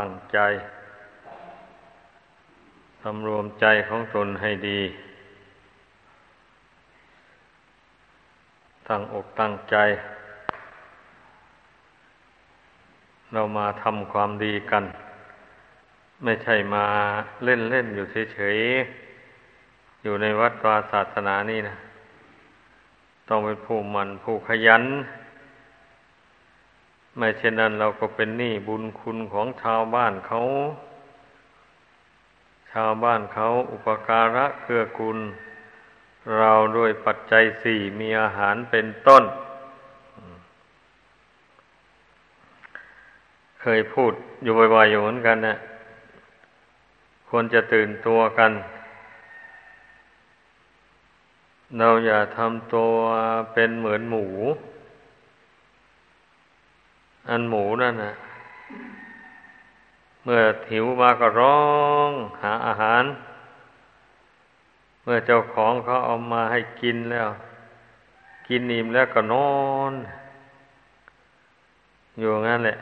ตั้งใจสำรวมใจของตนให้ดี ตั้งอกตั้งใจ เรามาทำความดีกัน ไม่ใช่มาเล่นเล่นอยู่เฉยๆ อยู่ในวัดวาศาสนานี่นะ ต้องเป็นผู้มันผู้ขยัน ไม่เช่นนั้นเราก็เป็นหนี้บุญคุณของชาวบ้านเขา ชาวบ้านเขาอุปการะเกื้อกูลเราด้วยปัจจัยสี่มีอาหารเป็นต้น เคยพูดอยู่บ่อยๆอยู่เหมือนกันนะควรจะตื่นตัวกัน เราอย่าทำตัวเป็นเหมือนหมู อันหมูนั่นนะเมื่อหิวมาก็ร้องหาอาหาร เมื่อเจ้าของเขาเอามาให้กินแล้ว กินอิ่มแล้วก็นอน อยู่งั้นแหละ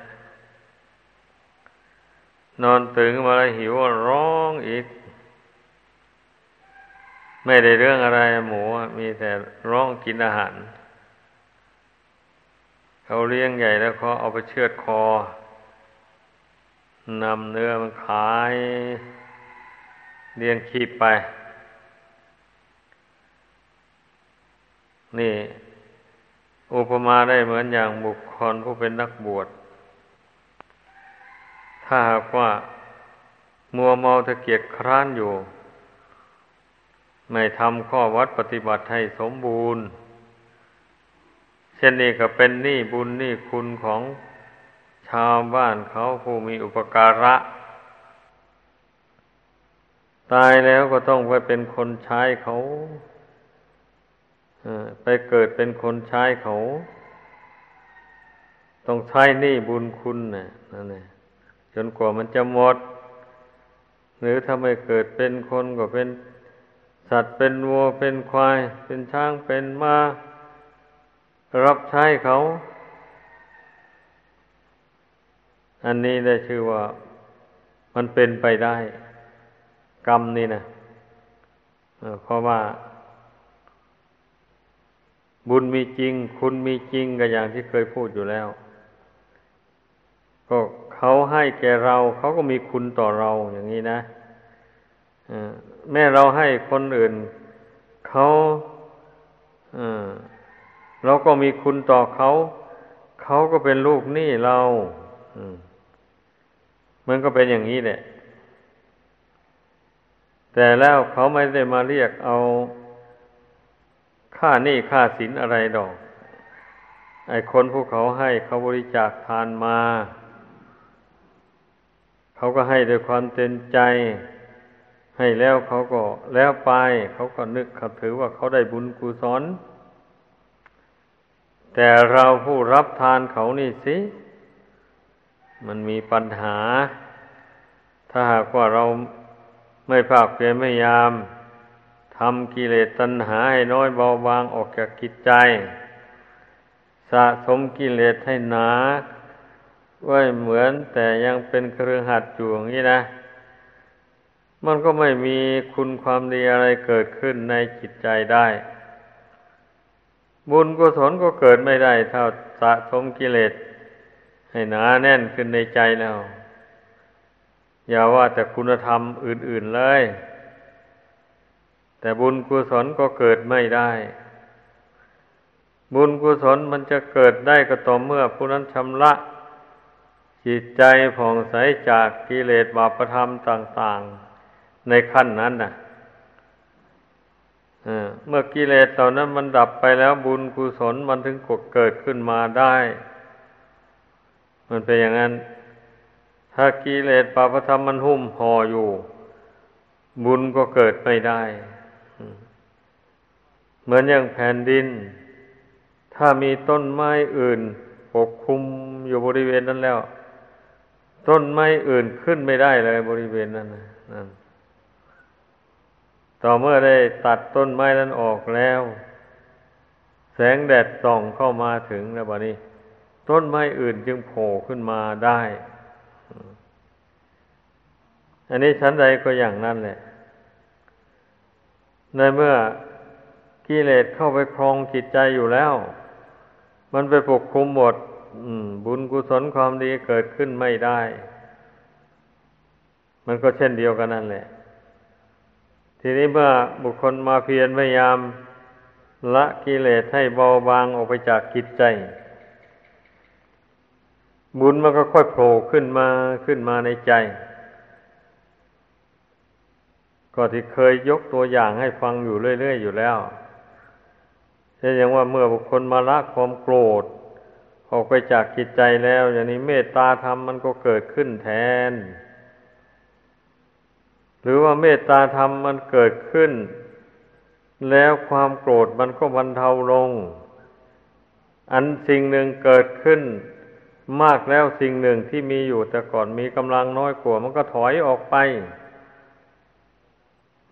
นอนตื่นมาแล้วหิวร้องอีก ไม่ได้เรื่องอะไรหมูมีแต่ร้องกินอาหาร เขาเลี้ยงใหญ่แล้วเขาเอาไปเชือดคอนำเนื้อมันขายเลี้ยงขีบไป นี่ อุปมาได้เหมือนอย่างบุคคลผู้เป็นนักบวช ถ้าหากว่า มัวเมาตะเกียกคร้านอยู่ ไม่ทำข้อวัดปฏิบัติให้สมบูรณ์ ช่นนี้ก็เป็นหนี้บุญหนี้คุณของชาวบ้านเขาผู้มีอุปการะ ตายแล้วก็ต้องไปเป็นคนใช้เขาไปเกิดเป็นคนใช้เขา ต้องใช้หนี้บุญคุณนะนั่นเองจนกว่ามันจะหมด หรือถ้าไม่เกิดเป็นคนก็เป็นสัตว์เป็นวัวเป็นควาย เป็นช้างเป็นมา้า รับใช้เขา อันนี้ได้ชื่อว่า มันเป็นไปได้ กรรมนี่นะเพราะว่า บุญมีจริง คุณมีจริงก็อย่างที่เคยพูดอยู่แล้ว ก็เขาให้แก่เราเขาก็มีคุณต่อเราอย่างนี้นะแม่เราให้คนอื่นเขา เราก็มีคุณต่อเขา เขาก็เป็นลูกหนี้เรามันก็เป็นอย่างนี้แหละ แต่แล้วเขาไม่ได้มาเรียกเอาค่าหนี้ค่าสินอะไรดอก ไอ้คนผู้เขาให้เขาบริจาคทานมา เขาก็ให้ด้วยความเต็มใจ ให้แล้วเขาก็แล้วไป เขาก็นึกเขาถือว่าเขาได้บุญกุศล แต่เราผู้รับทานเขานี่สิ มันมีปัญหา ถ้าหากว่าเราไม่ภาคเพียรพยายามทำกิเลสตัณหาให้น้อยเบาบางออกจากกิจใจ สะสมกิเลสให้หนาไว้เหมือนแต่ยังเป็นเครือหัดอยู่อย่างนี้นะ มันก็ไม่มีคุณความดีอะไรเกิดขึ้นในจิตใจได้ บุญกุศลก็เกิดไม่ได้ เท่าสะสมกิเลส ให้หนาแน่นขึ้นในใจแล้ว อย่าว่าแต่คุณธรรมอื่น ๆเลย แต่บุญกุศลก็เกิดไม่ได้ บุญกุศลมันจะเกิดได้ก็ต่อเมื่อผู้นั้นชำระจิตใจผ่องใสจากกิเลสบาปธรรมต่าง ๆ ในขั้นนั้นน่ะ เมื่อกิเลสเหล่านั้นมันดับไปแล้วบุญกุศลมันถึงกเกิดขึ้นมาได้ มันเป็นอย่างนั้น ถ้ากิเลสปาปธรรมมันหุ้มห่ออยู่ บุญก็เกิดไม่ได้ เหมือนอย่างแผ่นดิน ถ้ามีต้นไม้อื่นปกคลุมอยู่บริเวณนั้นแล้ว ต้นไม้อื่นขึ้นไม่ได้เลยบริเวณนั้นนั่น ต่อเมื่อได้ตัดต้นไม้นั้นออกแล้ว แสงแดดส่องเข้ามาถึงแล้วบนี้ ต้นไม้อื่นจึงโผล่ขึ้นมาได้ อันนี้ชั้นใดก็อย่างนั้นแหละ ในเมื่อกิเลสเข้าไปครองจิตใจอยู่แล้ว มันไปปกคลุมหมดบุญกุศลความดีเกิดขึ้นไม่ได้ มันก็เช่นเดียวกันนั่นแหละ ทีนี้เมื่อบุคคลมาเพียรพยายามละกิเลสให้เบาบางออกไปจากจิตใจ บุญมันก็ค่อยโผล่ขึ้นมาขึ้นมาในใจ ก็ที่เคยยกตัวอย่างให้ฟังอยู่เรื่อย ๆ อยู่แล้วเช่นอย่างว่าเมื่อบุคคลมาละความโกรธ ออกไปจากจิตใจแล้ว อย่างนี้เมตตาธรรมมันก็เกิดขึ้นแทน หรือว่าเมตตาธรรมมันเกิดขึ้น แล้วความโกรธมันก็บรรเทาลง อันสิ่งหนึ่งเกิดขึ้น มากแล้วสิ่งหนึ่งที่มีอยู่แต่ก่อนมีกำลังน้อยกว่า มันก็ถอยออกไป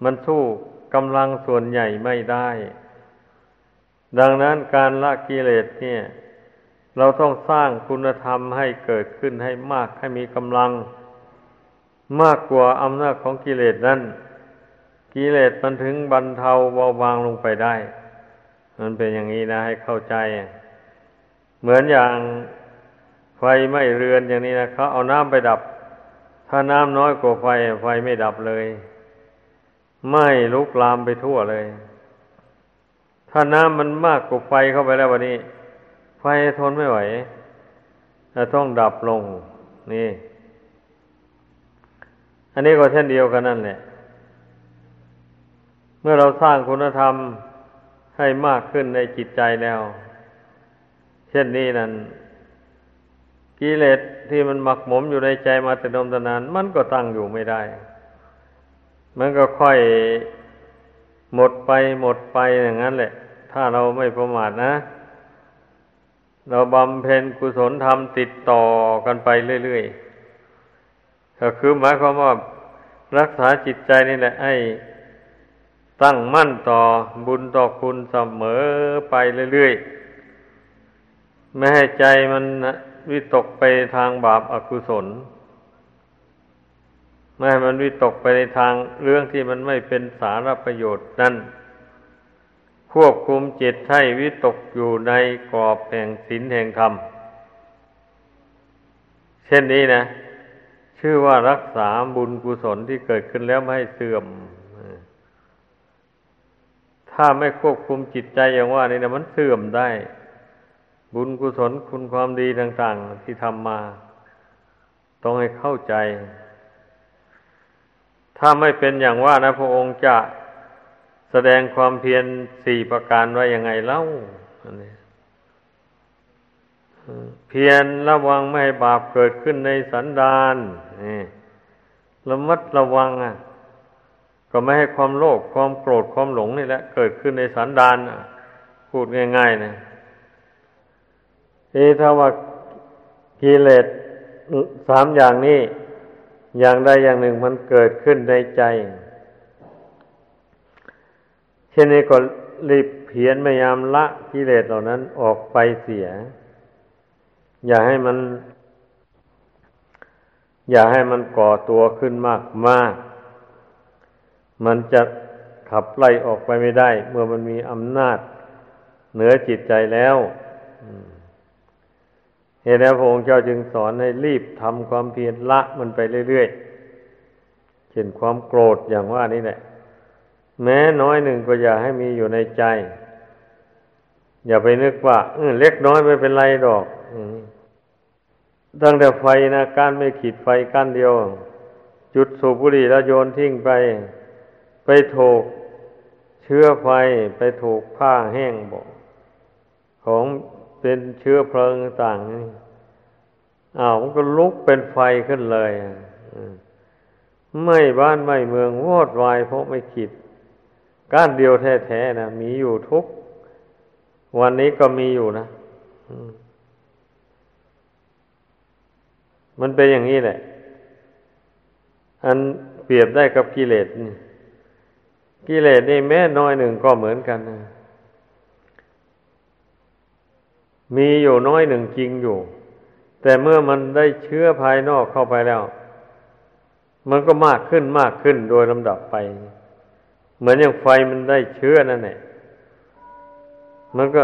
มันสู้กำลังส่วนใหญ่ไม่ได้ ดังนั้นการละกิเลสเนี่ย เราต้องสร้างคุณธรรมให้เกิดขึ้นให้มากให้มีกำลัง มากกว่าอำนาจของกิเลสนั้นกิเลสมันถึงบรรเทาเบาบางลงไปได้ มันเป็นอย่างนี้นะให้เข้าใจ เหมือนอย่างไฟไหม้เรือนอย่างนี้นะเขาเอาน้ำไปดับ ถ้าน้ำน้อยกว่าไฟ ไฟไม่ดับเลยไหม้ลุกลามไปทั่วเลย ถ้าน้ำมันมากกว่าไฟเข้าไปแล้ววันนี้ ไฟทนไม่ไหวจะต้องดับลง นี่ อันนี้ก็เช่นเดียวกันนั่นแหละ เมื่อเราสร้างคุณธรรมให้มากขึ้นในจิตใจแล้ว เช่นนี้นั่นกิเลสที่มันหมักหมมอยู่ในใจมาแต่นมตนาน มันก็ตั้งอยู่ไม่ได้ มันก็ค่อยหมดไปหมดไปอย่างนั้นแหละ ถ้าเราไม่ประมาทนะ เราบำเพ็ญกุศลธรรมติดต่อกันไปเรื่อยๆ ก็คือหมายความว่ารักษาจิตใจนี่แหละให้ตั้งมั่นต่อบุญต่อคุณเสมอไปเรื่อยๆ ไม่ให้ใจมันวิตกไปทางบาปอากุศล ไม่ให้มันวิตกไปในทางเรื่องที่มันไม่เป็นสาระประโยชน์นั่น ควบคุมจิตให้วิตกอยู่ในกรอบแห่งศีลแห่งธรรม เช่นนี้นะ ชื่อว่ารักษาบุญกุศลที่เกิดขึ้นแล้วไม่ให้เสื่อม ถ้าไม่ควบคุมจิตใจอย่างว่านี่นะมันเสื่อมได้ บุญกุศลคุณความดีต่าง ๆ ที่ทำมา ต้องให้เข้าใจ ถ้าไม่เป็นอย่างว่านะพระองค์จะแสดงความเพียรสี่ประการไว้ยังไงเล่าอันนี้ เพียรระวังไม่ให้บาปเกิดขึ้นในสันดานระมัดระวังอะ ก็ไม่ให้ความโลภความโกรธความหลงนี่แหละเกิดขึ้นในสันดานพูดง่ายๆนะที่ถ้าว่ากิเลสสามอย่างนี้อย่างใดอย่างหนึ่งมันเกิดขึ้นในใจ เช่นนี้ก็รีบเพียรพยายามละกิเลสเหล่านั้นออกไปเสีย อย่าให้มัน อย่าให้มันก่อตัวขึ้นมากมาก มันจะขับไล่ออกไปไม่ได้ เมื่อมันมีอำนาจ เหนือจิตใจแล้วเหตุแล้วพระองค์เจ้าจึงสอนให้รีบทำความเพียรละมันไปเรื่อยๆเช่นความโกรธอย่างว่านี่แหละ แม้น้อยหนึ่งก็อย่าให้มีอยู่ในใจ อย่าไปนึกว่าเล็กน้อยไม่เป็นไรดอก ตั้งแต่ไฟนะกานไม่ขีดไฟก้านเดียว จุดสูบบุหรี่แล้วโยนทิ้งไป ไปถูกเชื้อไฟไปถูกผ้าแห้งบอกของเป็นเชื้อเพลิงต่างนี่อ้าวมันก็ลุกเป็นไฟขึ้นเลยไม่บ้านไม่เมืองวอดวายเพราะไม่ขีดก้านเดียวแท้ๆนะมีอยู่ทุก วันนี้ก็มีอยู่นะ มันเป็นอย่างนี้แหละ อันเปรียบได้กับกิเลสกิเลสนี่แม้น้อยหนึ่งก็เหมือนกันนะมีอยู่น้อยหนึ่งจริงอยู่ แต่เมื่อมันได้เชื้อภายนอกเข้าไปแล้ว มันก็มากขึ้นมากขึ้นโดยลำดับไป เหมือนอย่างไฟมันได้เชื้อนั่นแหละมันก็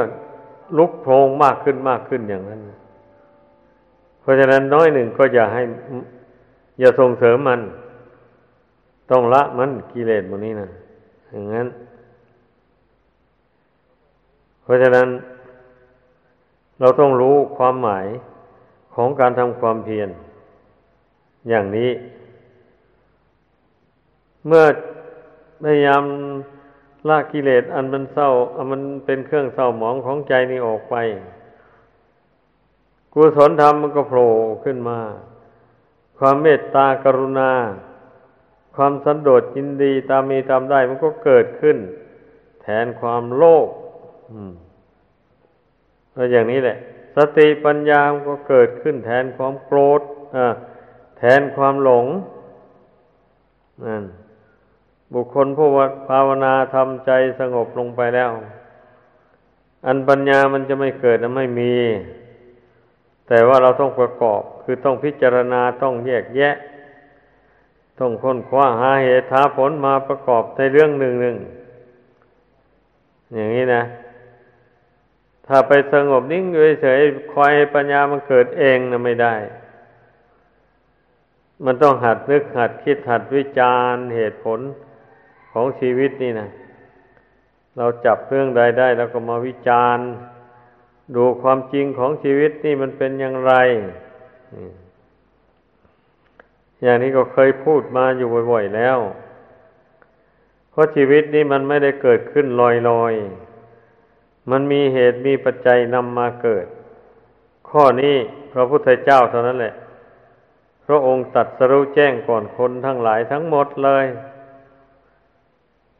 ลุกโพลงมากขึ้นมากขึ้นอย่างนั้น เพราะฉะนั้นน้อยหนึ่งก็อย่าให้ อย่าส่งเสริมมัน ต้องละมันกิเลสพวกนี้นะอย่างนั้น เพราะฉะนั้น เราต้องรู้ความหมายของการทำความเพียรอย่างนี้ เมื่อพยายามละกิเลสอันมันเศร้าอันมันเป็นเครื่องเศร้าหมองของใจนี่ออกไป กุศลธรรมมันก็โผล่ขึ้นมา ความเมตตากรุณา ความสันโดษยินดีตามมีตามได้มันก็เกิดขึ้น แทนความโลภก็อย่างนี้แหละ สติปัญญามก็เกิดขึ้น แทนความโกรธแทนความหลงนั่นบุคคลผู้ภาวนาทำใจสงบลงไปแล้ว อันปัญญามันจะไม่เกิดนะไม่มี แต่ว่าเราต้องประกอบคือต้องพิจารณาต้องแยกแยะ ต้องค้นคว้าหาเหตุหาผลมาประกอบในเรื่องหนึ่งหนึ่งอย่างนี้นะ ถ้าไปสงบนิ่งอยู่เฉยคอยปัญญามันเกิดเองนะไม่ได้ มันต้องหัดนึกหัดคิดหัดวิจารณ์เหตุผลของชีวิตนี่นะเราจับเรื่องใดได้แล้วก็มาวิจารณ์ ดูความจริงของชีวิตนี่มันเป็นอย่างไร อย่างนี้ก็เคยพูดมาอยู่บ่อยๆแล้ว เพราะชีวิตนี้มันไม่ได้เกิดขึ้นลอยๆ มันมีเหตุมีปัจจัยนำมาเกิด ข้อนี้พระพุทธเจ้าเท่านั้นแหละ พระองค์ตัดสรู้แจ้งก่อนคนทั้งหลายทั้งหมดเลย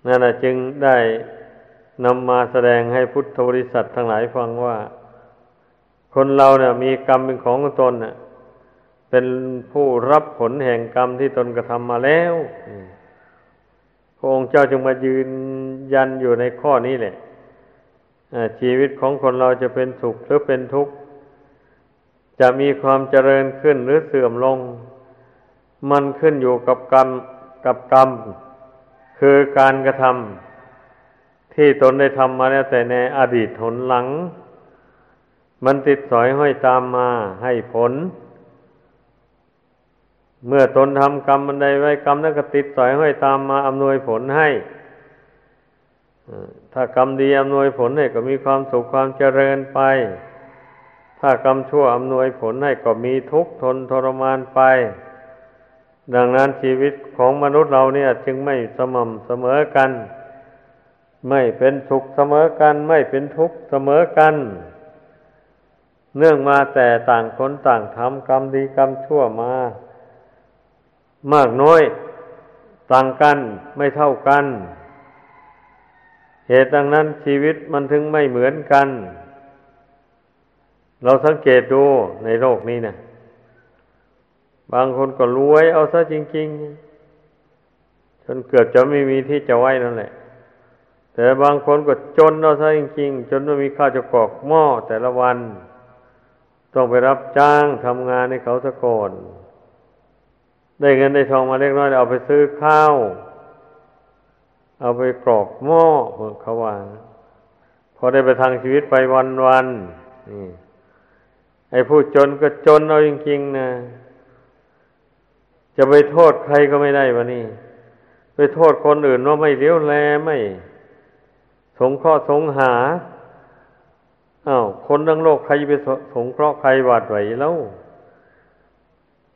นั่นจึงได้ นำมาแสดงให้พุทธบริษัททั้งหลายฟังว่า คนเราเนี่ยมีกรรมเป็นของตนเน่ะเป็นผู้รับผลแห่งกรรมที่ตนกระทำมาแล้วพระองค์เจ้าจึงมายืนยันอยู่ในข้อนี้แหละชีวิตของคนเราจะเป็นสุขหรือเป็นทุกข์ จะมีความเจริญขึ้นหรือเสื่อมลง มันขึ้นอยู่กับกรรมกับกรรม คือการกระทำ ที่ตนได้ทำมาแล้วแต่ในอดีตหนหลัง มันติดสอยห้อยตามมาให้ผล เมื่อตนทำกรรมมันใดไว้กรรมนั้นก็ติดสอยห้อยตามมาอำนวยผลให้ถ้ากรรมดีอำนวยผลให้ก็มีความสุขความเจริญไป ถ้ากรรมชั่วอำนวยผลให้ก็มีทุกข์ทนทรมานไป ดังนั้นชีวิตของมนุษย์เราเนี่ย จึงไม่สม่ำเสมอกัน ไม่เป็นสุขเสมอกัน ไม่เป็นทุกข์เสมอกัน เนื่องมาแต่ต่างคนต่างทำกรรมดีกรรมชั่วมา มากน้อยต่างกันไม่เท่ากัน เหตุดังนั้นชีวิตมันถึงไม่เหมือนกัน เราสังเกตดูในโลกนี้นะบางคนก็รวยเอาซะจริง ๆ จนเกือบจะไม่มีที่จะไว้นั่นแหละ แต่บางคนก็จนเอาซะจริงๆ จนไม่มีข้าวจะกรอกหม้อแต่ละวัน ต้องไปรับจ้างทำงานให้เขาสะก่อนได้เงินได้ทองมาเล็กน้อยเอาไปซื้อข้าว เอาไปกรอกหม้อเขาว่าพอได้ไปทางชีวิตไปวันวันนี่ไอ้ผู้จนก็จนเอาจริงๆนะจะไปโทษใครก็ไม่ได้วะนี่ ไปโทษคนอื่นว่าไม่เลี้ยวแลไม่ สงเคราะห์สงหาอา้าวคนทั้งโลกใครไปสงเคราะห์ใครหวาดไหวแล้ว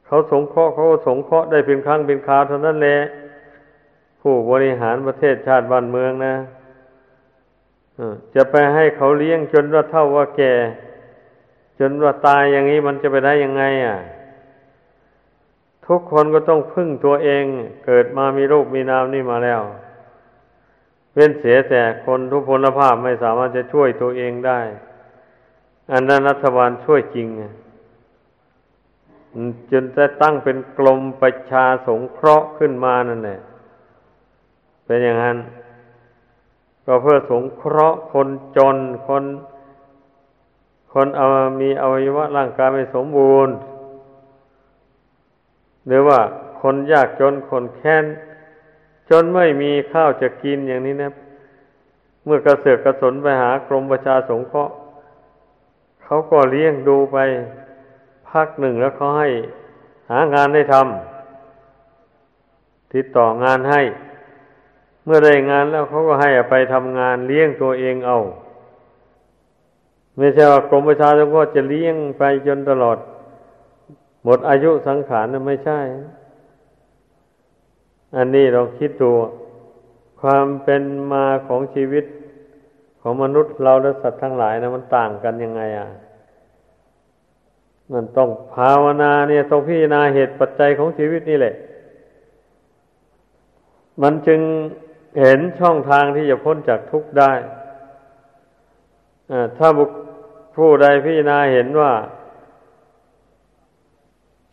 เขาสงเคราะห์เขาสงเคราะห์ได้เป็นครั้งเป็นคราวเท่านั้นแหละผู้บริหารประเทศชาติบ้านเมืองนะจะไปให้เขาเลี้ยงจนว่าเท่าว่าแก่ จนว่าตายอย่างนี้มันจะไปได้ยังไง อะ ทุกคนก็ต้องพึ่งตัวเอง เกิดมามีรูปมีนามนี่มาแล้ว เว้นเสียแต่คนทุพพลภาพไม่สามารถจะช่วยตัวเองได้ อันนั้นรัฐบาลช่วยจริงจนจะตั้งเป็นกลมประชาสงเคราะห์ขึ้นมานั่นแหละเป็นอย่างนั้น ก็เพื่อสงเคราะห์คนจนคน คนเอามีอวัยวะร่างกายไม่สมบูรณ์ หรือว่าคนยากจนคนแค้น จนไม่มีข้าวจะกินอย่างนี้นะ เมื่อกระเสือกกระสนไปหากรมประชาสงเคราะห์เขาก็เลี้ยงดูไปพักหนึ่งแล้วเขาให้หางานได้ทำติดต่องานให้ เมื่อได้งานแล้วเขาก็ให้ไปทำงานเลี้ยงตัวเองเอา ไม่ใช่ว่ากรมประชาสงเคราะห์จะเลี้ยงไปจนตลอด หมดอายุสังขารนะไม่ใช่ อันนี้เราคิดดูความเป็นมาของชีวิตของมนุษย์เราและสัตว์ทั้งหลายนะมันต่างกันยังไงอะ มันต้องภาวนาเนี่ยต้องพิจารณาเหตุปัจจัยของชีวิตนี่แหละ มันจึงเห็นช่องทางที่จะพ้นจากทุกข์ได้ถ้าบุคผู้ใดพิจารณาเห็นว่า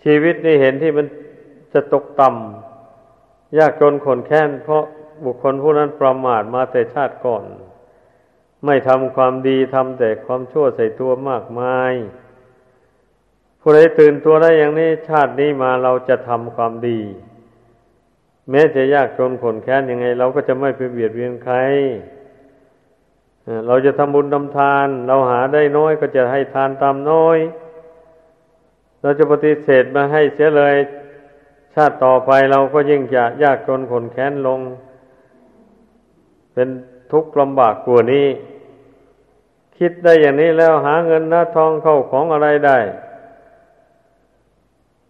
ชีวิตนี่เห็นที่มันจะตกต่ำ ยากจนขนแค้น เพราะบุคคลผู้นั้นประมาทมาแต่ชาติก่อน ไม่ทำความดีทำแต่ความชั่วใส่ตัวมากมาย ผู้ใดตื่นตัวได้อย่างนี้ชาตินี้มาเราจะทำความดี แม้จะยากจนขนแค้นยังไง เราก็จะไม่ไปเบียดเบียนใครเราจะทำบุญทำทาน เราหาได้น้อยก็จะให้ทานตามน้อย เราจะปฏิเสธมาให้เสียเลย ชาติต่อไปเราก็ยิ่งจะยากจนขนแค้นลง เป็นทุกข์ลำบากกว่านี้ คิดได้อย่างนี้แล้วหาเงินหน้าทองเข้าของอะไรได้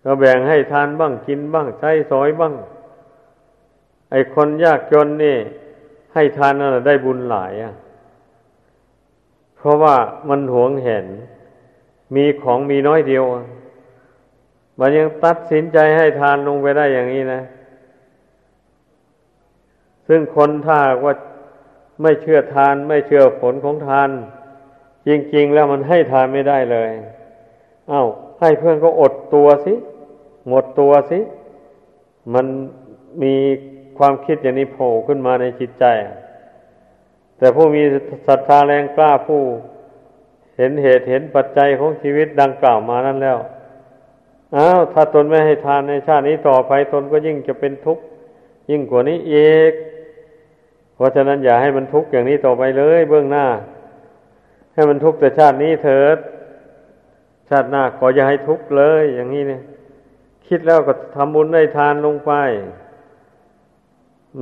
ก็แบ่งให้ทานบ้างกินบ้างใช้สอยบ้าง ไอ้คนยากจนนี่ ให้ทานนั่นได้บุญหลายอะ เพราะว่ามันหวงเห็น มีของมีน้อยเดียว มันยังตัดสินใจให้ทานลงไปได้อย่างนี้นะ ซึ่งคนถ้าว่าไม่เชื่อทาน ไม่เชื่อผลของทาน จริง ๆ แล้วมันให้ทานไม่ได้เลยเอา้าให้เพื่อนก็อดตัวสิ หมดตัวสิ มันมีความคิดอย่างนี้โผล่ขึ้นมาในจิตใจ แต่ผู้มีศรัทธาแรงกล้าผู้ เห็นเหตุเห็นปัจจัยของชีวิตดังกล่าวมานั้นแล้ว อ้าวถ้าตนไม่ให้ทานในชาตินี้ต่อไปตนก็ยิ่งจะเป็นทุกข์ยิ่งกว่านี้เอกเพราะฉะนั้นอย่าให้มันทุกข์อย่างนี้ต่อไปเลย เบื้องหน้า ให้มันทุกข์แต่ชาตินี้เถิด ชาติหน้าก็อย่าให้ทุกข์เลย อย่างนี้เนี่ย คิดแล้วก็ทำบุญได้ทานลงไป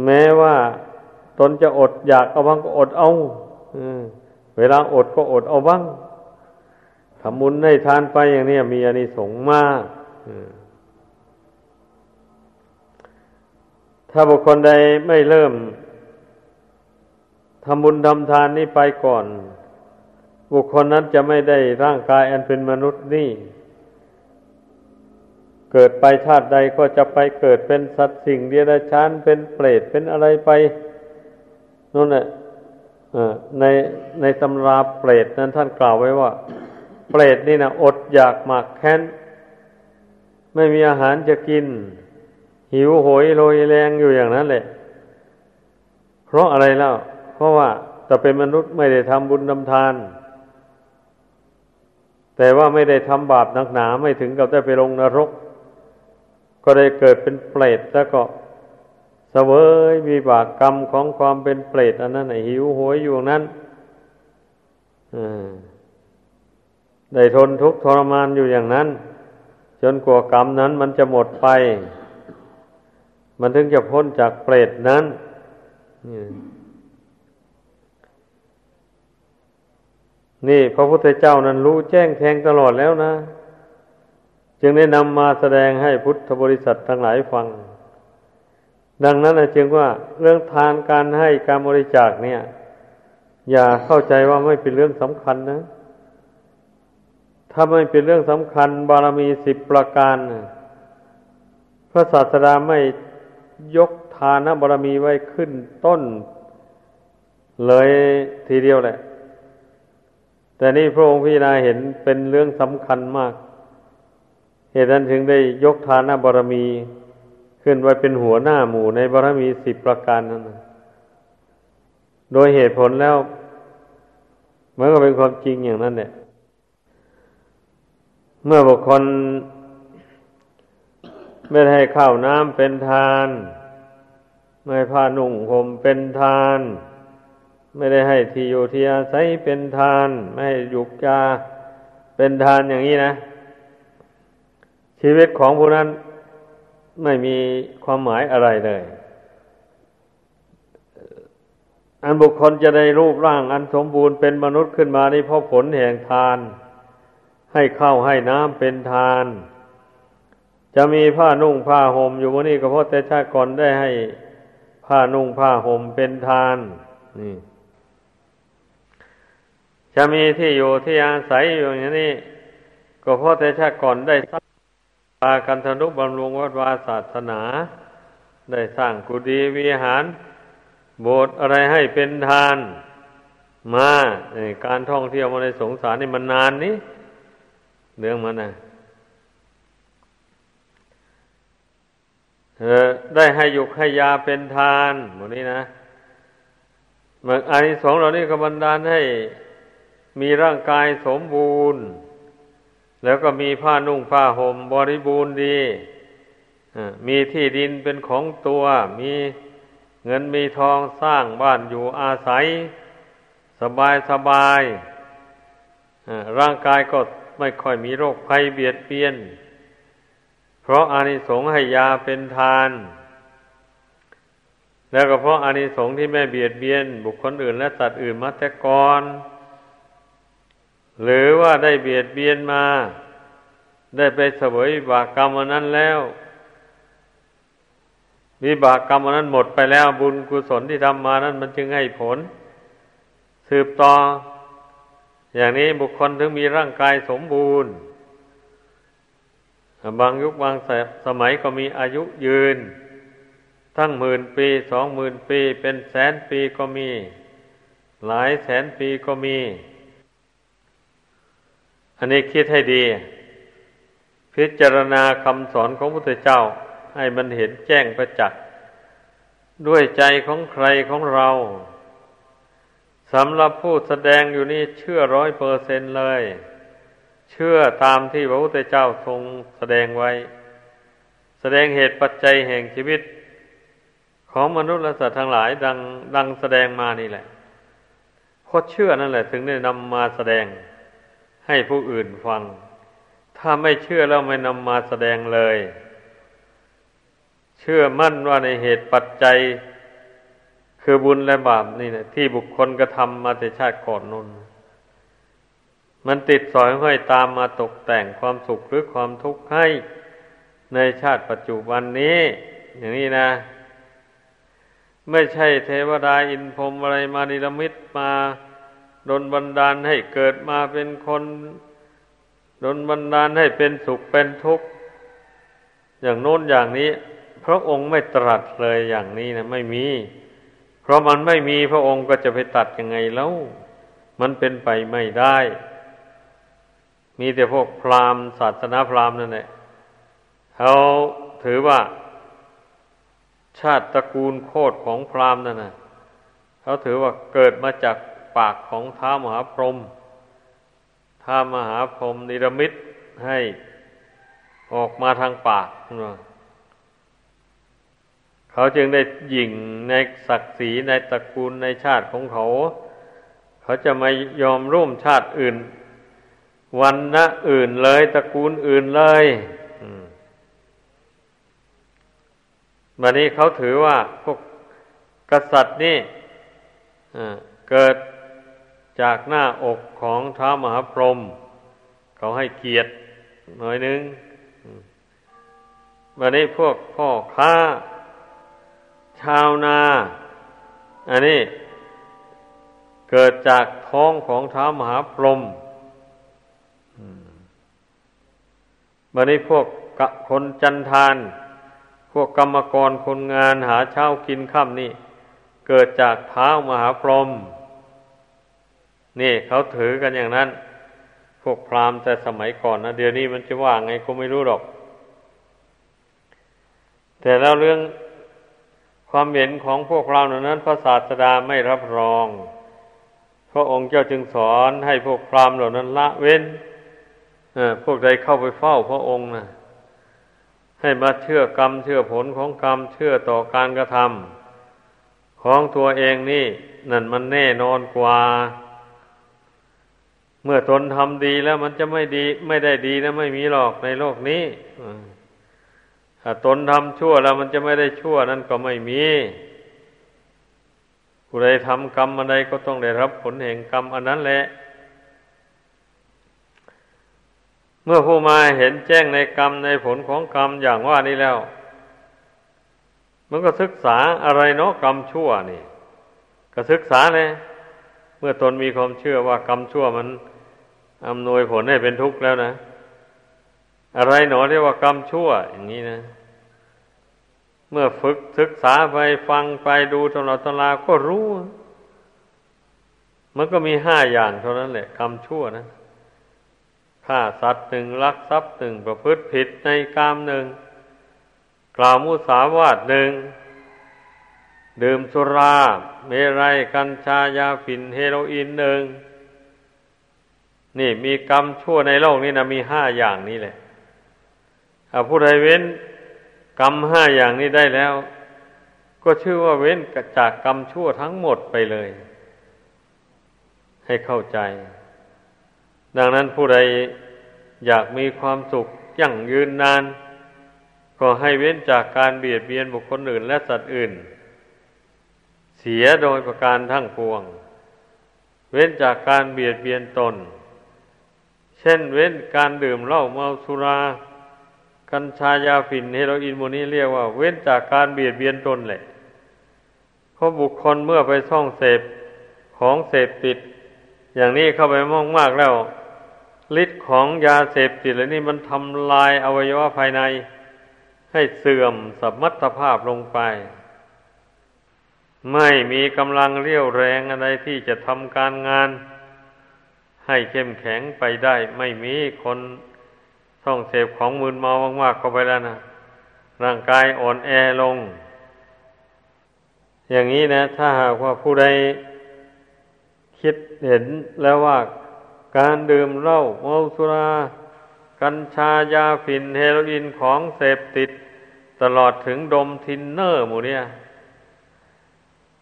แม้ว่าตนจะอดอยากเอาบ้างก็อดเอาเวลาอดก็อดเอาบ้างทำบุญได้ทานไปอย่างนี้มีอานิสงส์มาก ถ้าบุคคลใดไม่เริ่มทำบุญทำทานนี้ไปก่อน บุคคลนั้นจะไม่ได้ร่างกายอันเป็นมนุษย์นี่ เกิดไปชาติใดก็จะไปเกิดเป็นสัตว์สิ่งเดียดชานเป็นเปรตเป็นอะไรไปนั่นแหละในในตำราเปรตนั้นท่านกล่าวไว้ว่า เปรตนี่นะอดอยากหมากแค้น ไม่มีอาหารจะกิน หิวโหยโรยแรงอยู่อย่างนั้นแหละ เพราะอะไรแล้วเพราะว่าจะเป็นมนุษย์ไม่ได้ทำบุญทำทาน แต่ว่าไม่ได้ทำบาปหนักหนาไม่ถึงกับได้ไปลงนรก ก็ได้เกิดเป็นเปรตแล้วก็เสวยมีบากกรรมของความเป็นเปรตอันนั้นหิวโหยอยู่นั้นได้ทนทุกข์ทรมานอยู่อย่างนั้น จนกว่ากรรมนั้นมันจะหมดไป มันถึงจะพ้นจากเปรตนั้นนี่พระพุทธเจ้านั้นรู้แจ้งแทงตลอดแล้วนะ จึงได้นำมาแสดงให้พุทธบริษัททั้งหลายฟัง ดังนั้นจึงว่าเรื่องทานการให้การบริจาคเนี่ย อย่าเข้าใจว่าไม่เป็นเรื่องสำคัญนะ ถ้าไม่เป็นเรื่องสำคัญบารมีสิบประการพระศาสดาไม่ยกทานบารมีไว้ขึ้นต้น เลยทีเดียวแหละ แต่นี่พระองค์พิจารณาเห็นเป็นเรื่องสำคัญมาก เหตุนั้นถึงได้ยกทานบารมีขึ้นไว้เป็นหัวหน้าหมู่ในบารมีสิบประการนั้นโดยเหตุผลแล้ว มันก็เป็นความจริงอย่างนั้นเนี่ย เมื่อบุคคล ไม่ได้ให้ข้าวน้ำเป็นทาน ไม่ให้ผ้านุ่งห่มเป็นทาน ไม่ได้ให้ที่อยู่ที่อาศัยเป็นทาน ไม่ให้ยุกยาเป็นทานอย่างนี้นะ ชีวิตของผู้นั้นไม่มีความหมายอะไรเลย อันบุคคลจะได้รูปร่างอันสมบูรณ์เป็นมนุษย์ขึ้นมานี่เพราะผลแห่งทาน ให้ข้าวให้น้ำเป็นทาน จะมีผ้านุ่งผ้าห่มอยู่วันนี้ก็เพราะแต่ชาติก่อนได้ให้ผ้านุ่งผ้าห่มเป็นทานนี่จะมีที่อยู่ที่อาศัยอยู่อย่างนี้ ก็เพราะแต่ชาติก่อนได้สร้างปากันธนุบำรุงวัดวาศาสนา ได้สร้างกุฏิวิหาร โบสถ์อะไรให้เป็นทาน มาการท่องเที่ยวมาในสงสารนี่มันนานนี้ เรื่องมันนะได้ให้ยุกให้ยาเป็นทานหมดนี้นะเมื่ออันที่สองเหล่านี้ก็บันดาลให้มีร่างกายสมบูรณ์ แล้วก็มีผ้านุ่งผ้าห่มบริบูรณ์ดีมีที่ดินเป็นของตัว มีเงินมีทองสร้างบ้านอยู่อาศัย สบายสบายร่างกายก็ ไม่ค่อยมีโรคภัยเบียดเบียน เพราะอานิสงส์ให้ยาเป็นทาน แล้วก็เพราะอานิสงส์ที่ไม่เบียดเบียน บุคคลอื่นและสัตว์อื่นมาแต่ก่อน หรือว่าได้เบียดเบียนมา ได้ไปเสวยบากกรรมนนั้นแล้ววิบากกรรมนั้นหมดไปแล้วบุญกุศลที่ทำมานั้นมันจึงให้ผล สืบต่อ อย่างนี้บุคคลถึงมีร่างกายสมบูรณ์ บางยุคบางสมัยก็มีอายุยืน ทั้งหมื่นปีสองหมื่นปี เป็นแสนปีก็มี หลายแสนปีก็มี อันนี้คิดให้ดี พิจารณาคำสอนของพระพุทธเจ้าให้มันเห็นแจ้งประจักษ์ด้วยใจของใครของเรา สำหรับผู้แสดงอยู่นี่เชื่อร้อยเปอร์เซนเลย เชื่อตามที่พระพุทธเจ้าทรงแสดงไว้ แสดงเหตุปัจจัยแห่งชีวิต ของมนุษย์และสัตว์ทั้งหลายดังดังแสดงมานี่แหละเพราะเชื่อนั่นแหละ ถึงได้นำมาแสดงให้ผู้อื่นฟัง ถ้าไม่เชื่อแล้วไม่นำมาแสดงเลย เชื่อมั่นว่าในเหตุปัจจัย คือบุญและบาปนี่นะที่บุคคลกระทำมาแต่ชาติก่อนนนมันติดสอยห้อยตามมาตกแต่งความสุขหรือความทุกข์ให้ในชาติปัจจุบันนี้ อย่างนี้นะ ไม่ใช่เทวดาอินพรมอะไรมานิรมิตมาดนบันดาลให้เกิดมาเป็นคนดนบันดาลให้เป็นสุขเป็นทุกข์อย่างโน้นอย่างนี้ พระองค์ไม่ตรัสเลยอย่างนี้นะไม่มี เพราะมันไม่มีพระองค์ก็จะไปตัดยังไงแล้ว มันเป็นไปไม่ได้ มีแต่พวกพราหมณ์ศาสนาพราหมณ์นั่นแหละเขาถือว่า ชาติตระกูลโคตรของพราหมณ์นั่นนะเขาถือว่าเกิดมาจากปากของท้ามหาพรหมท้ามหาพรหมนิรมิตให้ออกมาทางปากนะ เขาจึงได้หยิ่งในศักดิ์ศรีในตระกูลในชาติของเขา เขาจะไม่ยอมร่วมชาติอื่น วันนะอื่นเลยตระกูลอื่นเลยวันนี้เขาถือว่าพวกกษัตริย์นี่เกิดจากหน้าอกของท้ามหาพรหมเขาให้เกียรติหน่อยนึงวันนี้พวกพ่อค้า ชาวนา อันนี้ เกิดจากท้องของท้ามหาพรหมบันนี้พวกคนจันทานพวกกรรมกรคนงานหาเช้ากินข้ามนี่ เกิดจากเท้ามหาพรหมนี่เขาถือกันอย่างนั้น พวกพราหมณ์แต่สมัยก่อนนะเดี๋ยวนี้มันจะว่าไงก็ไม่รู้หรอก แต่แล้วเรื่อง ความเห็นของพวกเรานั้น พระศาสดาไม่รับรอง พระองค์เจ้าจึงสอนให้พวกพราหมณ์เหล่านั้นละเว้นพวกใดเข้าไปเฝ้าพระองค์นะให้มาเชื่อกรรมเชื่อผลของกรรมเชื่อต่อการกระทำของตัวเองนี่ นั่นมันแน่นอนกว่า เมื่อตนทำดีแล้วมันจะไม่ดี ไม่ได้ดีนะไม่มีหรอกในโลกนี้ ถ้าตนทำชั่วแล้วมันจะไม่ได้ชั่วนั่นก็ไม่มีผู้ใดทำกรรมอะไรก็ต้องได้รับผลแห่งกรรมอันนั้นแหละ เมื่อผู้มาเห็นแจ้งในกรรมในผลของกรรมอย่างว่านี้แล้ว มันก็ศึกษาอะไรเนาะกรรมชั่วนี่ ก็ศึกษาเลยเมื่อตนมีความเชื่อว่ากรรมชั่วมันอำนวยผลให้เป็นทุกข์แล้วนะ อะไรหนอเรียกว่ากรรมชั่วอย่างนี้นะ เมื่อฝึกศึกษาไปฟังไปดูตลอดตลาก็รู้ มันก็มีห้าอย่างเท่านั้นแหละกรรมชั่วนะฆ่าสัตว์หนึ่งลักทรัพย์หนึ่งประพฤติผิดในกามหนึ่ง กล่าวมุสาวาทหนึ่ง ดื่มสุรา เมรัยกัญชายาฝิ่นเฮโรอีนหนึ่ง นี่มีกรรมชั่วในโลกนี้นะมีห้าอย่างนี้แหละถ้าผู้ใดเว้น กรรมห้าอย่างนี้ได้แล้ว ก็ชื่อว่าเว้นจากกรรมชั่วทั้งหมดไปเลย ให้เข้าใจ ดังนั้นผู้ใดอยากมีความสุขยั่งยืนนาน ก็ให้เว้นจากการเบียดเบียนบุคคลอื่น และสัตว์อื่น เสียโดยประการทั้งปวง เว้นจากการเบียดเบียนตน เช่นเว้นการดื่มเหล้าเมาสุรา กัญชายาฝิ่นเฮโรอีนโมนี้เรียกว่า เว้นจากการเบียดเบียนตนแหละเพราะบุคคลเมื่อไปท่องเสพของเสพติด อย่างนี้เข้าไปมากมากแล้วฤทธิ์ของยาเสพติดเหล่านี้มันทำลายอวัยวะภายใน ให้เสื่อมสมรรถภาพลงไป ไม่มีกำลังเรี่ยวแรงอะไรที่จะทำการงาน ให้เข้มแข็งไปได้ ไม่มีคน ต้องเสพของมืนเมามาก ๆ เข้าไปแล้วนะร่างกายอ่อนแอลง อย่างนี้นะ ถ้าหากว่าผู้ใดคิดเห็นแล้วว่าการดื่มเหล้าเมาสุรา กัญชายาฝิ่นเฮโรอีนของเสพติด ตลอดถึงดมทินเนอร์หมูเนี่ย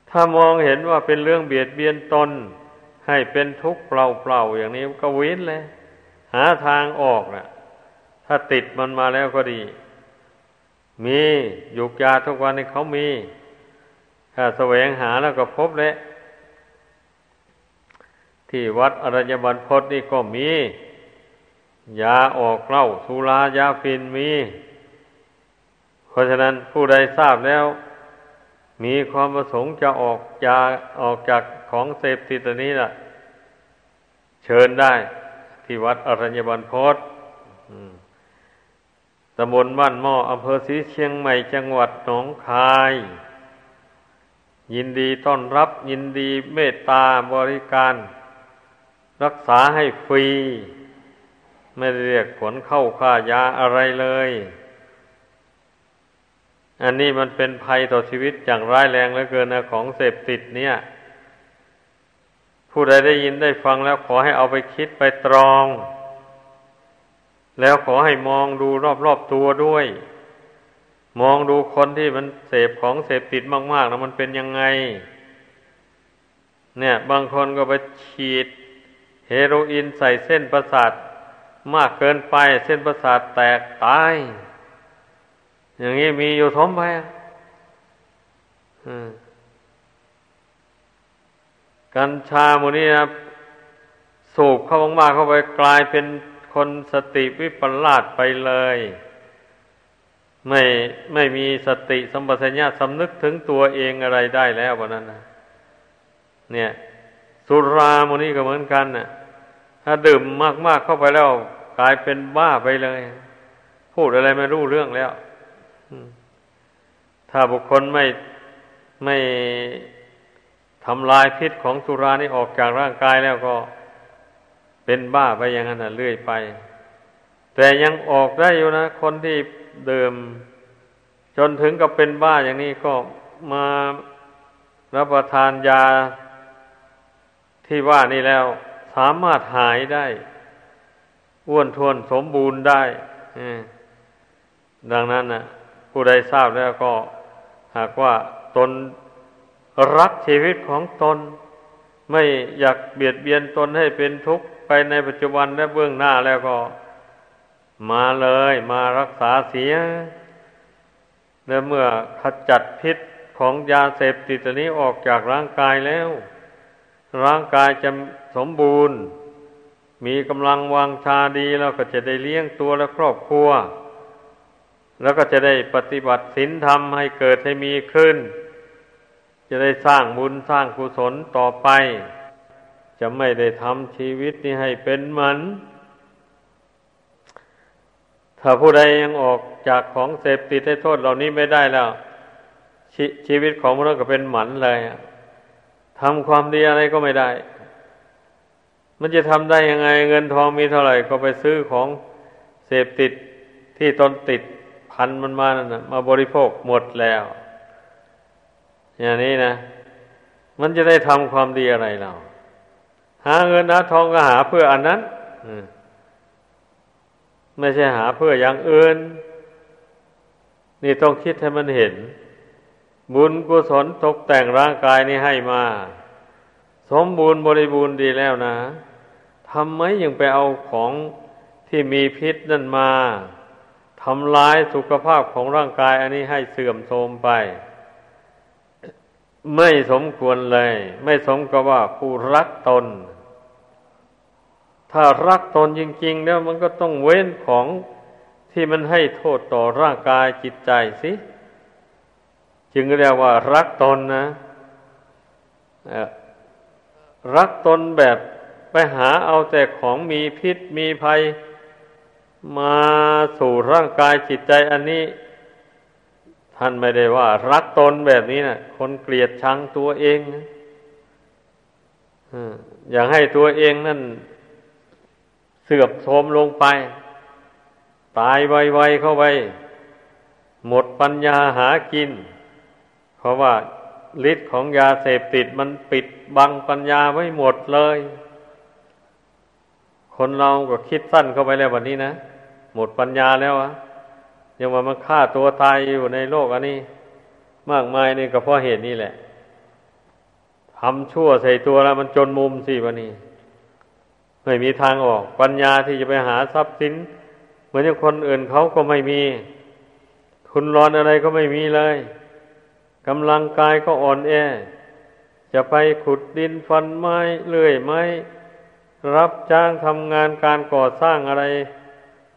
ถ้ามองเห็นว่าเป็นเรื่องเบียดเบียนตน ให้เป็นทุกข์เปล่าๆอย่างนี้ก็วินเลย หาทางออกนะ่ะ ถ้าติดมันมาแล้วก็ดี มียุกยาทุกวันนี้เขามี ถ้าแสวงหาแล้วก็พบแล้วที่วัดอรัญญบันพศนี่ก็มี ยาออกเหล้าสุรายาฟินมี เพราะฉะนั้นผู้ใดทราบแล้ว มีความประสงค์จะออกยาออกจากของเสพติดนี้ล่ะ เชิญได้ ที่วัดอรัญญบันพศ ตำบลบ้านหม้ออำเภอศรีเชียงใหม่จังหวัดหนองคาย ยินดีต้อนรับยินดีเมตตาบริการ รักษาให้ฟรี ไม่เรียกผลเข้าค่ายาอะไรเลย อันนี้มันเป็นภัยต่อชีวิตอย่างร้ายแรงเหลือเกินนะของเสพติดเนี่ย ผู้ใดได้ยินได้ฟังแล้วขอให้เอาไปคิดไปตรอง แล้วขอให้มองดูรอบๆตัวด้วย มองดูคนที่มันเสพของเสพติดมากๆนะมันเป็นยังไง เนี่ย บางคนก็ไปฉีด เฮโรอีนใส่เส้นประสาทมากเกินไป เส้นประสาทแตกตาย อย่างนี้มีอยู่ทมไปกัญชาโมนี้นะสูบเข้ามากๆเข้าไปกลายเป็น คนสติวิปลาสไปเลย ไม่ไม่มีสติสัมปชัญญะสำนึกถึงตัวเองอะไรได้แล้ววันนั้นนะเนี่ย สุราโมนี่ก็เหมือนกันน่ะ ถ้าดื่มมาก ๆ เข้าไปแล้ว กลายเป็นบ้าไปเลย พูดอะไรไม่รู้เรื่องแล้วถ้าบุคคลไม่ไม่ทำลายพิษของสุรานี่ออกจากร่างกายแล้วก็ เป็นบ้าไปอย่างนั้นเรื่อยไป แต่ยังออกได้อยู่นะ คนที่เดิม จนถึงกับเป็นบ้าอย่างนี้ก็มารับประทานยาที่ว่านี่แล้ว สามารถหายได้อ้วนทวนสมบูรณ์ได้ดังนั้นนะผู้ใดทราบแล้วก็ หากว่าตนรักชีวิตของตน ไม่อยากเบียดเบียนตนให้เป็นทุกข์ ในปัจจุบันและเบื้องหน้าแล้วก็ มาเลยมารักษาเสียและเมื่อขจัดพิษของยาเสพติดนี้ออกจากร่างกายแล้ว ร่างกายจะสมบูรณ์ มีกำลังวางชาดีแล้วก็จะได้เลี้ยงตัวและครอบครัว แล้วก็จะได้ปฏิบัติศีลธรรมให้เกิดให้มีขึ้น จะได้สร้างบุญสร้างกุศลต่อไป จะไม่ได้ทำชีวิตนี้ให้เป็นมัน ถ้าผู้ใดยังออกจากของเสพติดให้โทษเหล่านี้ไม่ได้แล้วชชีวิตของมนุษย์ก็เป็นหมันเลยทำความดีอะไรก็ไม่ได้ มันจะทำได้ยังไง เงินทองมีเท่าไหร่ ก็ไปซื้อของเสพติดที่ตนติดพันมันมานั่นมาบริโภคหมดแล้ว อย่างนี้นะ มันจะได้ทำความดีอะไรเรา หาเงินหาทองก็หาเพื่ออันนั้นไม่ใช่หาเพื่ออย่างอื่น นี่ต้องคิดให้มันเห็น บุญกุศลตกแต่งร่างกายนี้ให้มา สมบูรณ์บริบูรณ์ดีแล้วนะทำไมยังไปเอาของที่มีพิษนั่นมาทำลายสุขภาพของร่างกายอันนี้ให้เสื่อมโทรมไป ไม่สมควรเลย ไม่สมกับว่าผู้รักตน ถ้ารักตนจริง ๆ แล้วมันก็ต้องเว้นของที่มันให้โทษต่อร่างกายจิตใจสิ จึงเรียกว่ารักตนนะรักตนแบบไปหาเอาแต่ของมีพิษมีภัยมาสู่ร่างกายจิตใจอันนี้ ท่านไม่ได้ว่า รักตนแบบนี้นะคนเกลียดชังตัวเองอย่างให้ตัวเองนั่น เสื่อมโทรมลงไป ตายไวๆเข้าไป หมดปัญญาหากิน เพราะว่าฤทธิ์ของยาเสพติดมันปิดบังปัญญาไว้หมดเลย คนเราก็คิดสั้นเข้าไปแล้ววันนี้นะ หมดปัญญาแล้วอะยังว่ามันฆ่าตัวตายอยู่ในโลกอันนี้ มากมายนี่ก็เพราะเหตุนี้แหละทำชั่วใส่ตัวแล้วมันจนมุมสิวันนี้ ไม่มีทางออก ปัญญาที่จะไปหาทรัพย์สิน เหมือนอย่างคนอื่นเขาก็ไม่มีคุณร้อนอะไรก็ไม่มีเลยกำลังกายก็อ่อนแอ จะไปขุดดินฟันไม้เลื่อยไม้ รับจ้างทำงานการก่อสร้างอะไร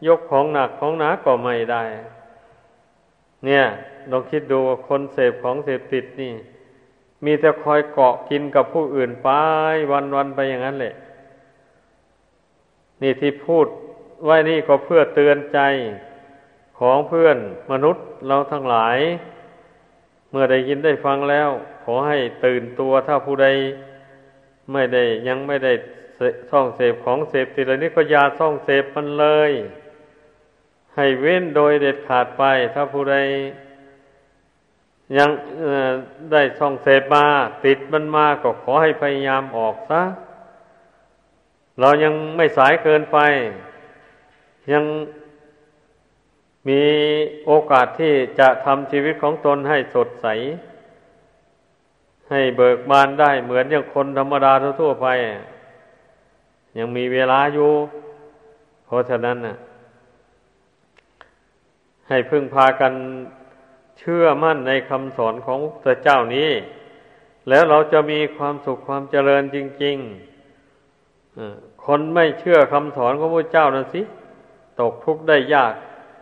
ยกของหนักของหนาก็ไม่ได้ เนี่ยลองคิดดูคนเสพของเสพติดนี่ มีแต่คอยเกาะกินกับผู้อื่นไปวันๆไปอย่างนั้นแหละ นี่ที่พูดไว้นี่ก็เพื่อเตือนใจของเพื่อนมนุษย์เราทั้งหลาย เมื่อได้ยินได้ฟังแล้ว ขอให้ตื่นตัวถ้าผู้ใดไม่ได้ยังไม่ได้ซ่องเสพของเสพติดอะไรนี้ก็อย่าซ่องเสพมันเลย ให้เว้นโดยเด็ดขาดไป ถ้าผู้ใดยังได้ซ่องเสพมาติดมันมาก็ขอให้พยายามออกซะ เรายังไม่สายเกินไป ยังมีโอกาสที่จะทำชีวิตของตนให้สดใส ให้เบิกบานได้เหมือนอย่างคนธรรมดาทั่วไป ยังมีเวลาอยู่ เพราะฉะนั้นนะให้พึ่งพากันเชื่อมั่นในคำสอนของพระเจ้านี้ แล้วเราจะมีความสุขความเจริญจริง ๆ คนไม่เชื่อคำสอนของพระเจ้านั่นสิ ตกทุกข์ได้ยาก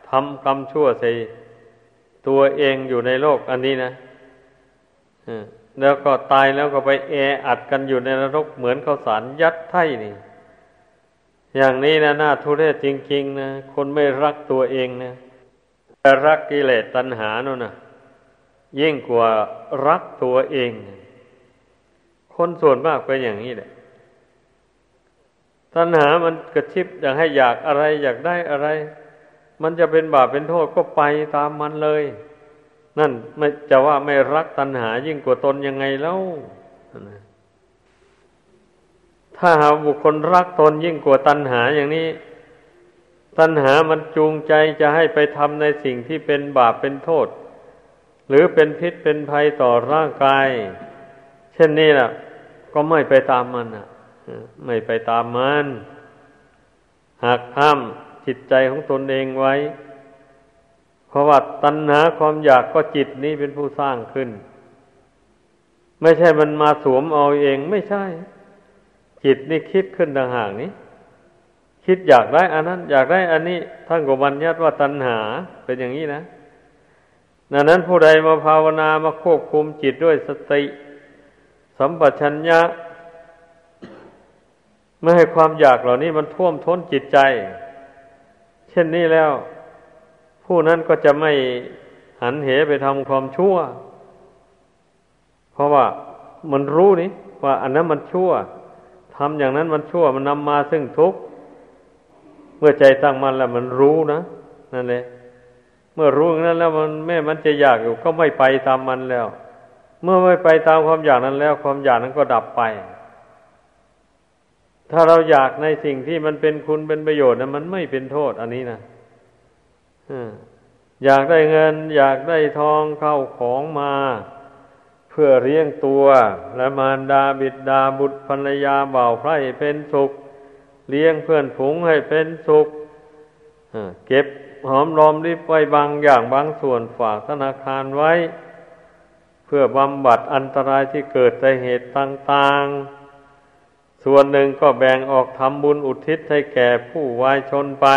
ทำกรรมชั่วใส่ตัวเองอยู่ในโลกอันนี้นะแล้วก็ตายแล้วก็ไปแออัดกันอยู่ในนรกเหมือนข้าวสารยัดไถ่นี่ อย่างนี้นะน่าทุเรศจริง ๆ นะคนไม่รักตัวเองนะแต่รักกิเลสตัณหาโน่นนะยิ่งกว่ารักตัวเอง คนส่วนมากเป็นอย่างนี้แหละ ตัณหามันกระชิบอยากให้อยากอะไร อยากได้อะไร มันจะเป็นบาปเป็นโทษก็ไปตามมันเลย นั่นไม่จะว่าไม่รักตัณหายิ่งกว่าตนยังไงแล้วถ้าหาบุคคลรักตนยิ่งกว่าตัณหาอย่างนี้ ตัณหามันจูงใจจะให้ไปทำในสิ่งที่เป็นบาปเป็นโทษ หรือเป็นพิษเป็นภัยต่อร่างกาย เช่นนี้ล่ะ ก็ไม่ไปตามมันอะ ไม่ไปตามมันหากห้ามจิตใจของตนเองไว้ เพราะว่าตัณหาความอยากก็จิตนี้เป็นผู้สร้างขึ้น ไม่ใช่มันมาสวมเอาเองไม่ใช่ จิตนี่คิดขึ้นต่างหากนี้ คิดอยากได้อันนั้น อยากได้อันนี้ท่านก็บัญญัติว่าตัณหาเป็นอย่างนี้นะดังนั้นผู้ใดมาภาวนามาควบคุมจิตด้วยสติ สัมปชัญญะ ไม่ให้ความอยากเหล่านี้มันท่วมท้นจิตใจ เช่นนี้แล้ว ผู้นั้นก็จะไม่หันเหไปทำความชั่ว เพราะว่ามันรู้นี่ว่าอันนั้นมันชั่วทำอย่างนั้นมันชั่วมันนำมาซึ่งทุกข์เมื่อใจตั้งมันแล้วมันรู้นะนั่นแหละเมื่อรู้อย่างนั้นแล้วมันแม่มันจะอยากอยู่ก็ไม่ไปตามมันแล้ว เมื่อไม่ไปตามความอยากนั้นแล้ว ความอยากนั้นก็ดับไป ถ้าเราอยากในสิ่งที่มันเป็นคุณเป็นประโยชน์นะมันไม่เป็นโทษอันนี้นะอยากได้เงิน อยากได้ทองเข้าของมา เพื่อเลี้ยงตัว และมารดาบิดาบุตรภรรยาเบ่าวไพร่เป็นสุข เลี้ยงเพื่อนฝูงให้เป็นสุขเก็บหอมรอมริบไว้บางอย่างบางส่วนฝากธนาคารไว้ เพื่อบำบัดอันตรายที่เกิดจากเหตุต่าง ๆ ส่วนหนึ่งก็แบ่งออกทำบุญอุทิศให้แก่ผู้วายชนไป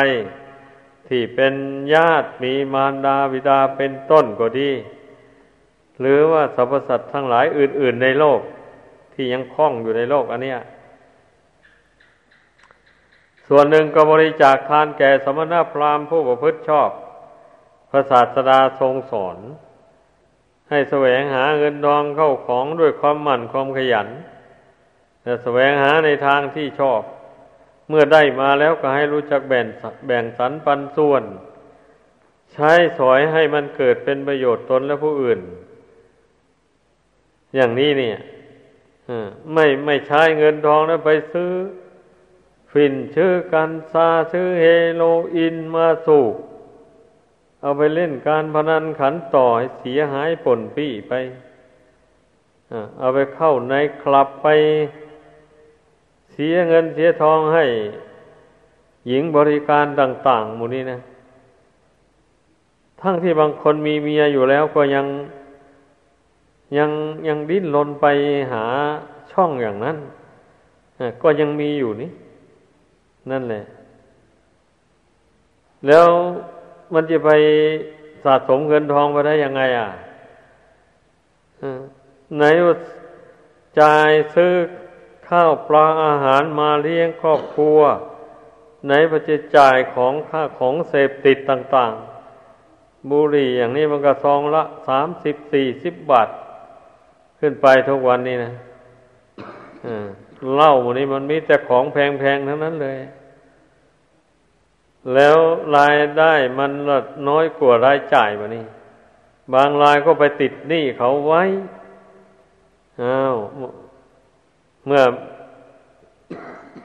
ที่เป็นญาติมีมารดาบิดาเป็นต้นก็ดี หรือว่าสรรพสัตว์ทั้งหลายอื่น ๆ ในโลกที่ยังคล้องอยู่ในโลกอันเนี้ยส่วนหนึ่งก็บริจาคทานแก่สมณพราหมณ์ผู้ประพฤติชอบ พระศาสดาทรงสอน ให้แสวงหาเงินทองเข้าของด้วยความหมั่นความขยัน แต่แสวงหาในทางที่ชอบ เมื่อได้มาแล้วก็ให้รู้จักแบ่งแบ่งสรรปันส่วน ใช้สอยให้มันเกิดเป็นประโยชน์ตนและผู้อื่น อย่างนี้เนี่ยไม่ไม่ใช้เงินทองแล้วไปซื้อ ฟินชื่อกันซาชื่อเฮโรอีนมาสูบเอาไปเล่นการพนันขันต่อให้เสียหายผลปี้ไป เอาไปเข้าในคลับไป สียเงินเสียทองให้ หญิงบริการต่าง ๆ หมู่นี้นะ ทั้งที่บางคนมีเมียอยู่แล้วก็ยังยังยังดิ้นรนไปหาช่องอย่างนั้นก็ยังมีอยู่นี่ นั่นแหละ แล้วมันจะไปสะสมเงินทองไปได้ยังไง อะไหนจ่ายซื้อ ข้าวปลาอาหารมาเลี้ยงครอบครัว ไหนจะจจ่ายของค่าของเสพติดต่างๆ บุหรี่อย่างนี้มันก็ซองละสามสิบสี่สิบบาท ขึ้นไปทุกวันนี้นะเหล้าหมดนี้มันมีแต่ของแพงๆทั้งนั้นเลย แล้วรายได้มันลดน้อยกว่ารายจ่ายมานี่บางรายก็ไปติดหนี้เขาไว้อ้าว เมื่อ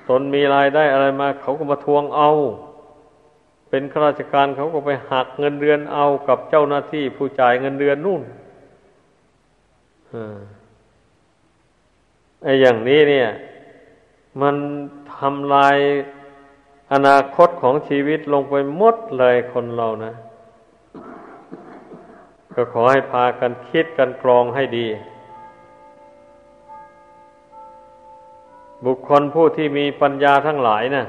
ตนมีรายได้อะไรมา เขาก็มาทวงเอา เป็นข้าราชการเขาก็ไปหักเงินเดือนเอากับเจ้าหน้าที่ผู้จ่ายเงินเดือนนู่นไอ้อย่างนี้เนี่ย มันทำลายอนาคตของชีวิตลงไปหมดเลยคนเรานะ ก็ขอให้พากันคิดกันกรองให้ดี บุคคลผู้ที่มีปัญญาทั้งหลายนะ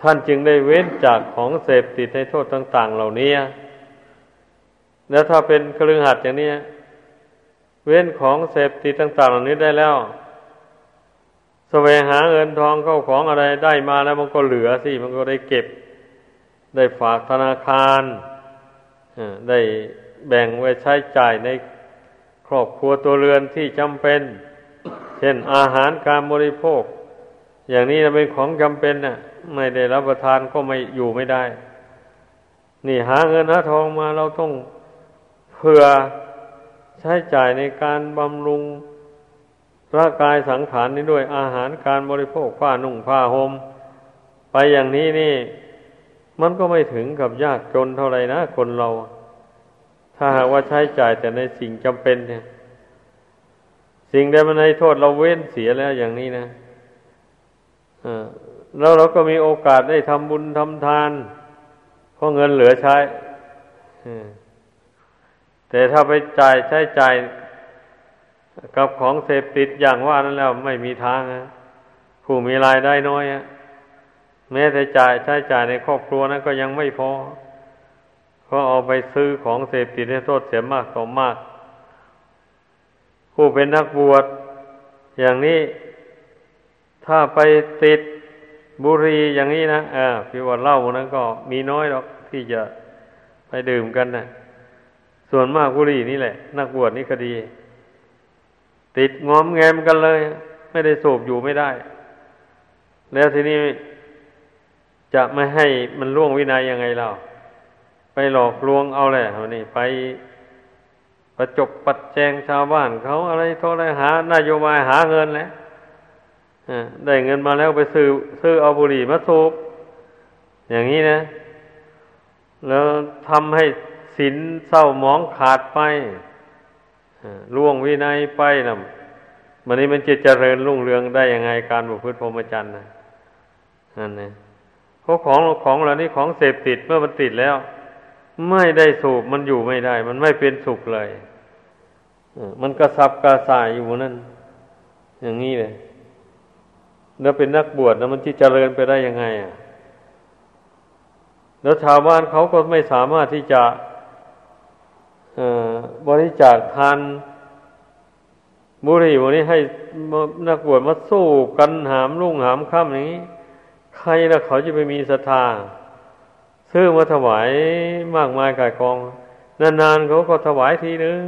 ท่านจึงได้เว้นจากของเสพติดในโทษต่าง ๆ เหล่านี้ แล้วถ้าเป็นครือหัดอย่างนี้ เว้นของเสพติดต่าง ๆ เหล่านี้ได้แล้วแสวงหาเงินทองเข้าของอะไรได้มาแล้วมันก็เหลือสิ มันก็ได้เก็บ ได้ฝากธนาคาร ได้แบ่งไว้ใช้จ่ายในครอบครัวตัวเรือนที่จำเป็น เช่นอาหารการบริโภค อย่างนี้เป็นของจำเป็นน่ะ ไม่ได้รับประทานก็ไม่อยู่ไม่ได้ นี่หาเงินหาทองมาเราต้องเพื่อใช้จ่ายในการบำรุงร่างกายสังขารนี้ด้วยอาหารการบริโภคผ้านุ่งผ้าหม่มไปอย่างนี้นี่ มันก็ไม่ถึงกับยากจนเท่าไรนะคนเรา ถ้าหากว่าใช้จ่ายแต่ในสิ่งจำเป็นเนี่ย สิ่งใดมันให้โทษเราเว้นเสียแล้วอย่างนี้นะแล้วเราก็มีโอกาสได้ทำบุญทำทานเพราะเงินเหลือใช้แต่ถ้าไปจ่ายใช้จ่ายกับของเสพติดอย่างว่านั้นแล้วไม่มีทางนะผู้มีรายได้น้อยอะแม้แต่จ่ายใช้จ่ายในครอบครัวนั้นก็ยังไม่พอ ก็เอาไปซื้อของเสพติดให้โทษเสียมากต่อมาก ผู้เป็นนักบวชอย่างนี้ถ้าไปติดบุหรี่อย่างนี้นะเออพี่ว่าเหล้านั้นก็มีน้อยหรอกที่จะไปดื่มกันนะส่วนมากบุหรี่นี่แหละ นักบวชนี่ก็ดี ติดงอมแงมกันเลย ไม่ได้สูบอยู่ไม่ได้ แล้วทีนี้จะไม่ให้มันล่วงวินัยยังไงเราไปหลอกลวงเอาแหละวันี่ไป ประจบปัดแจงชาวบ้านเขาอะไรโทษอะไรหานโยบายหาเงินแหละได้เงินมาแล้วไปซื้อซื้อเอาบุหรี่มาสูบอย่างนี้นะ แล้วทำให้ศีลเศร้าหมองขาดไปล่วงวินัยไปนะมันนี้มันจะเจริญรุ่งเรืองได้ยังไงการบุพฤติพรหมจรรย์นะนั่นนะเพราะของของเหล่านี้ของเสพติดเมื่อมันติดแล้ว ไม่ได้สูบมันอยู่ไม่ได้ มันไม่เป็นสุขเลยมันกระสับกระส่ายอยู่นั่น อย่างนี้เลยแล้วเป็นนักบวชนะมันที่เจริญไปได้ยังไง อะ แล้วชาวบ้านเขาก็ไม่สามารถที่จะบริจาคทานบุหรี่วันนี้ให้นักบวชมาสู้กันหามลุ่งหามค่ำอย่างนี้ ใครละเขาจะไปมีศรัทธา ซื้อมาถวายมากมายกายกอง นานๆเขาก็ถวายทีนึง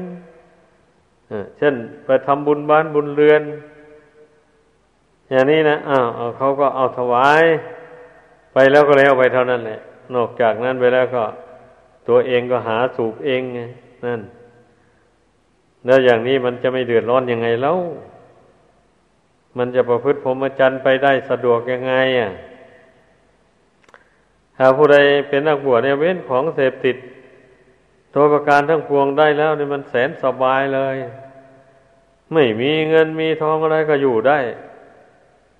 เช่นไปทำบุญบ้านบุญเรือน อย่างนี้นะอ้าวเขาก็เอาถวาย ไปแล้วก็แล้วไปเท่านั้นแหละ นอกจากนั้นไปแล้วก็ ตัวเองก็หาสูบเองไงนั่น แล้วอย่างนี้มันจะไม่เดือดร้อนยังไงแล้ว มันจะประพฤติพรหมจรรย์ไปได้สะดวกยังไง อะ ถ้าผู้ใดเป็นนักบวชเนี่ยเว้นของเสพติดตัวประการทั้งปวงได้แล้วเนี่ยมันแสนสบายเลย ไม่มีเงินมีทองอะไรก็อยู่ได้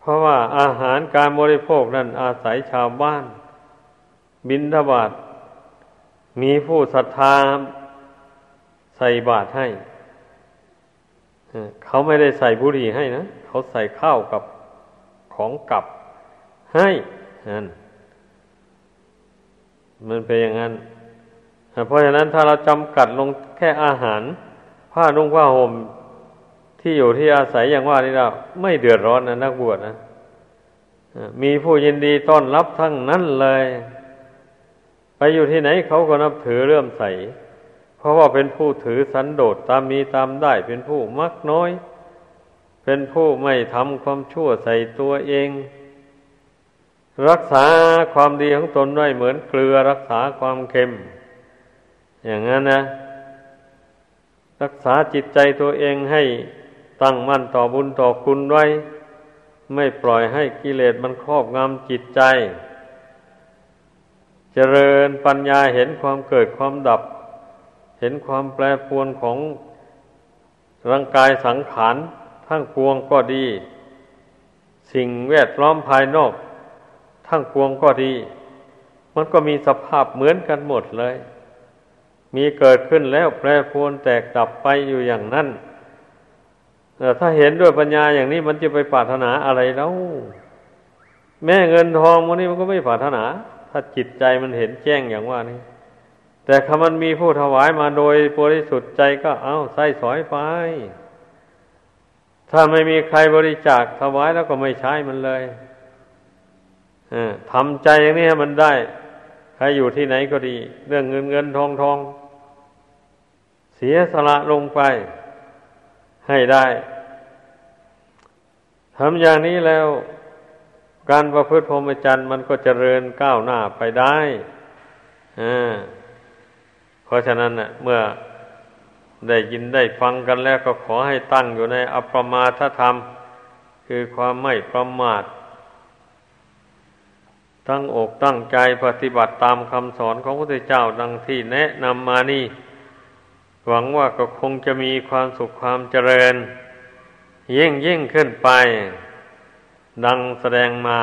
เพราะว่าอาหารการบริโภคนั้นอาศัยชาวบ้าน บินทบาทมีผู้ศรัทธาใส่บาตรให้ เขาไม่ได้ใส่บุหรี่ให้นะ เขาใส่ข้าวกับของกับให้นั่น มันเป็นอย่างนั้น เพราะฉะนั้นถ้าเราจำกัดลงแค่อาหาร ผ้านุ่งผ้าห่มที่อยู่ที่อาศัยอย่างว่านี่เราไม่เดือดร้อนนะนักบวชนะมีผู้ยินดีต้อนรับทั้งนั้นเลย ไปอยู่ที่ไหนเขาก็นับถือเรื่อมใส เพราะว่าเป็นผู้ถือสันโดษตามมีตามได้ เป็นผู้มักน้อย เป็นผู้ไม่ทำความชั่วใส่ตัวเอง รักษาความดีของตนไว้เหมือนเกลือรักษาความเค็ม อย่างนั้นนะ รักษาจิตใจตัวเองให้ตั้งมั่นต่อบุญต่อคุณไว้ ไม่ปล่อยให้กิเลสมันครอบงำจิตใจ เจริญปัญญาเห็นความเกิดความดับ เห็นความแปรปรวนของร่างกายสังขารทั้งปวงก็ดี สิ่งแวดล้อมภายนอก ทั้งปวงก็ดี มันก็มีสภาพเหมือนกันหมดเลย มีเกิดขึ้นแล้วแปรปรวนแตกดับไปอยู่อย่างนั้นแต่ถ้าเห็นด้วยปัญญาอย่างนี้มันจะไปปรารถนาอะไรแล้วแม่เงินทองมันนี้มันก็ไม่ปรารถนา ถ้าจิตใจมันเห็นแจ้งอย่างว่านี้แต่คำมันมีผู้ถวายมาโดยบริสุทธิ์ใจก็เอาใส่สอยไป ถ้าไม่มีใครบริจาคถวายแล้วก็ไม่ใช้มันเลย ทำใจอย่างนี้มันได้ ใครอยู่ที่ไหนก็ดี เรื่องเงินเงินทองทองเสียสละลงไป ให้ได้ทำอย่างนี้แล้ว การประพฤติพรหมจรรย์มันก็เจริญก้าวหน้าไปได้เพราะฉะนั้นเน่ะ เมื่อได้ยินได้ฟังกันแล้วก็ขอให้ตั้งอยู่ในอัปมาทธรรม คือความไม่ประมาท ตั้งอกตั้งใจปฏิบัติตามคำสอนของพระพุทธเจ้าดังที่แนะนำมานี่ หวังว่าก็คงจะมีความสุขความเจริญ ยิ่งยิ่งขึ้นไป ดังแสดงมา